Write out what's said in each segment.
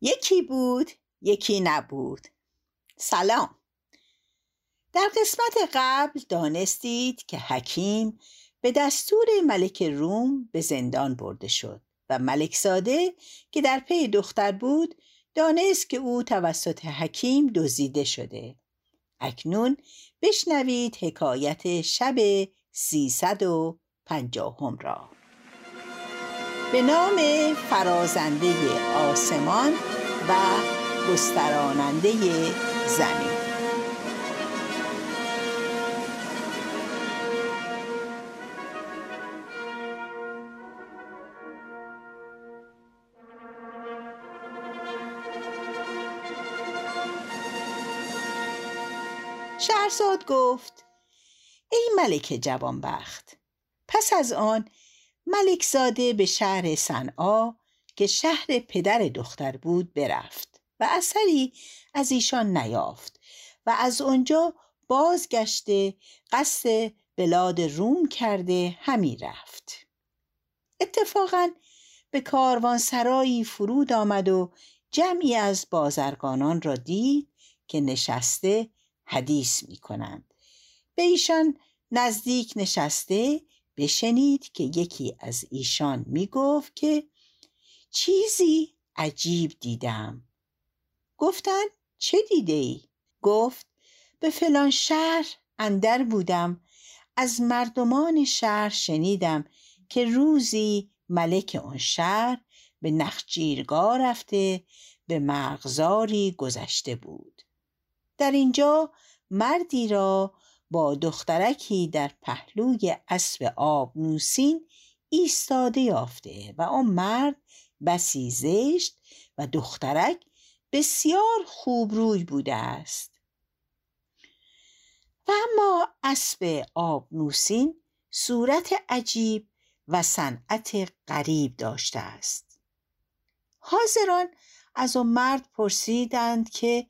یکی بود یکی نبود. سلام. در قسمت قبل دانستید که حکیم به دستور ملک روم به زندان برده شد و ملک ساده که در پی دختر بود دانست که او توسط حکیم دزدیده شده. اکنون بشنوید حکایت شب سیصد و پنجاهم را. به نام فرازنده آسمان و گستراننده زمین. شهرزاد گفت ای ملک جوانبخت پس از آن ملک زاده به شهر صنعا که شهر پدر دختر بود برفت و اثری از ایشان نیافت و از آنجا بازگشته قصد بلاد روم کرده همی رفت. اتفاقا به کاروان سرایی فرود آمد و جمعی از بازرگانان را دید که نشسته حدیث می کنند. به ایشان نزدیک نشسته بشنید که یکی از ایشان می گفت که چیزی عجیب دیدم. گفتن چه دیده ای؟ گفت به فلان شهر اندر بودم. از مردمان شهر شنیدم که روزی ملک آن شهر به نخجیرگاه رفته به مغزاری گذشته بود. در اینجا مردی را با دخترکی در پهلوی اسب آب نوسین ایستاده یافته و آن مرد بسی زشت و دخترک بسیار خوب روی بوده است. و اما اسب آب نوسین صورت عجیب و صنعت غریب داشته است. حاضران از آن مرد پرسیدند که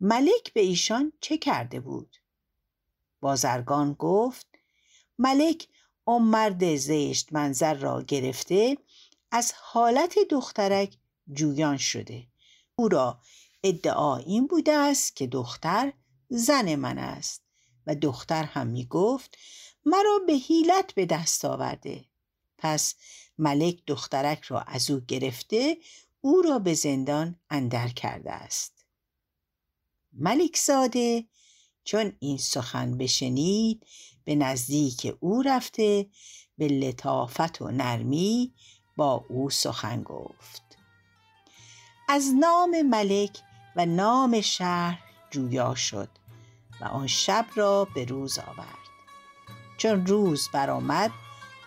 ملک به ایشان چه کرده بود؟ بازرگان گفت ملک آن مرد زشت منظر را گرفته از حالت دخترک جویان شده. او را ادعا این بوده است که دختر زن من است و دختر هم می گفت مرا به حیلت به دست آورده. پس ملک دخترک را از او گرفته او را به زندان اندر کرده است. ملک زاده چون این سخن بشنید به نزدیک او رفته به لطافت و نرمی با او سخن گفت. از نام ملک و نام شهر جویا شد و آن شب را به روز آورد. چون روز برآمد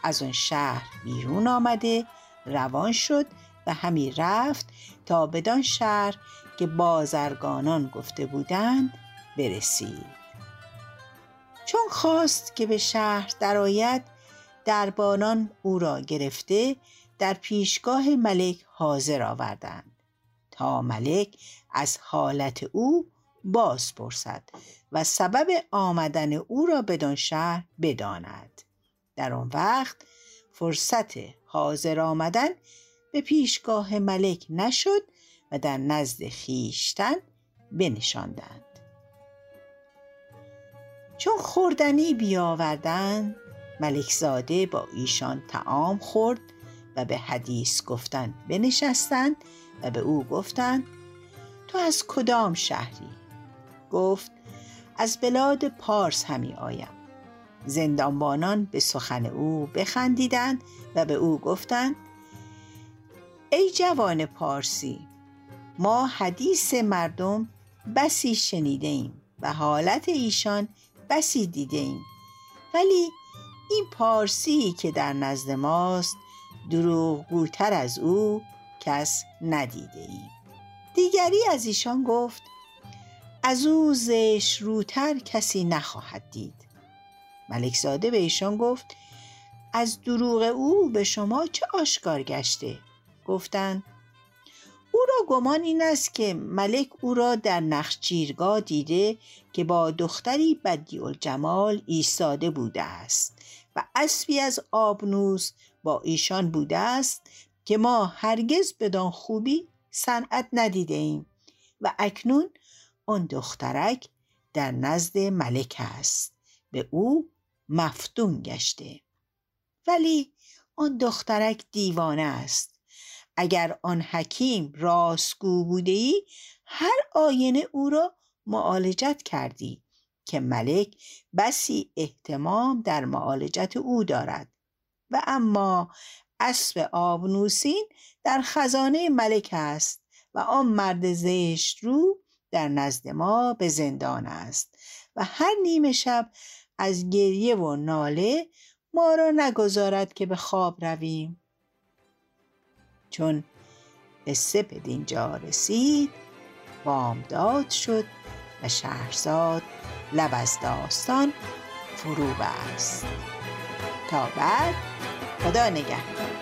از آن شهر بیرون آمده روان شد و همی رفت تا بدان شهر که بازرگانان گفته بودند برسید. چون خواست که به شهر درآید دربانان او را گرفته در پیشگاه ملک حاضر آوردند. تا ملک از حالت او باز پرسد و سبب آمدن او را بدان شهر بداند. در آن وقت فرصت حاضر آمدن به پیشگاه ملک نشد و در نزد خیشتن بنشاندند. چون خوردنی بیاوردند ملک زاده با ایشان تعام خورد و به حدیث گفتن بنشستند و به او گفتند تو از کدام شهری؟ گفت از بلاد پارس همی آیم. زندانبانان به سخن او بخندیدند و به او گفتند ای جوان پارسی ما حدیث مردم بسی شنیده ایم و حالت ایشان بسی دیده ایم. ولی این پارسی که در نزد ماست دروغگوتر از او کس ندیده ایم دیگری از ایشان گفت از او زش روتر کسی نخواهد دید. ملک زاده به ایشان گفت از دروغ او به شما چه آشکار گشته؟ گفتند او را گمان این است که ملک او را در نخچیرگاه دیده که با دختری بدی الجمال ایستاده بوده است و اسبی از آبنوس با ایشان بوده است که ما هرگز بدان خوبی صنعت ندیده ایم و اکنون آن دخترک در نزد ملک است. به او مفتون گشته. ولی آن دخترک دیوانه است. اگر آن حکیم راستگو بوده ای هر آینه او را معالجت کردی که ملک بسی احتمام در معالجت او دارد. و اما اسب آبنوسین در خزانه ملک است و آن مرد زشت رو در نزد ما به زندان است و هر نیمه شب از گریه و ناله ما را نگذارد که به خواب رویم. چون قصه به دینجا رسید بامداد شد و شهرزاد لب از داستان فرو بست تا بعد خدا نگهدار.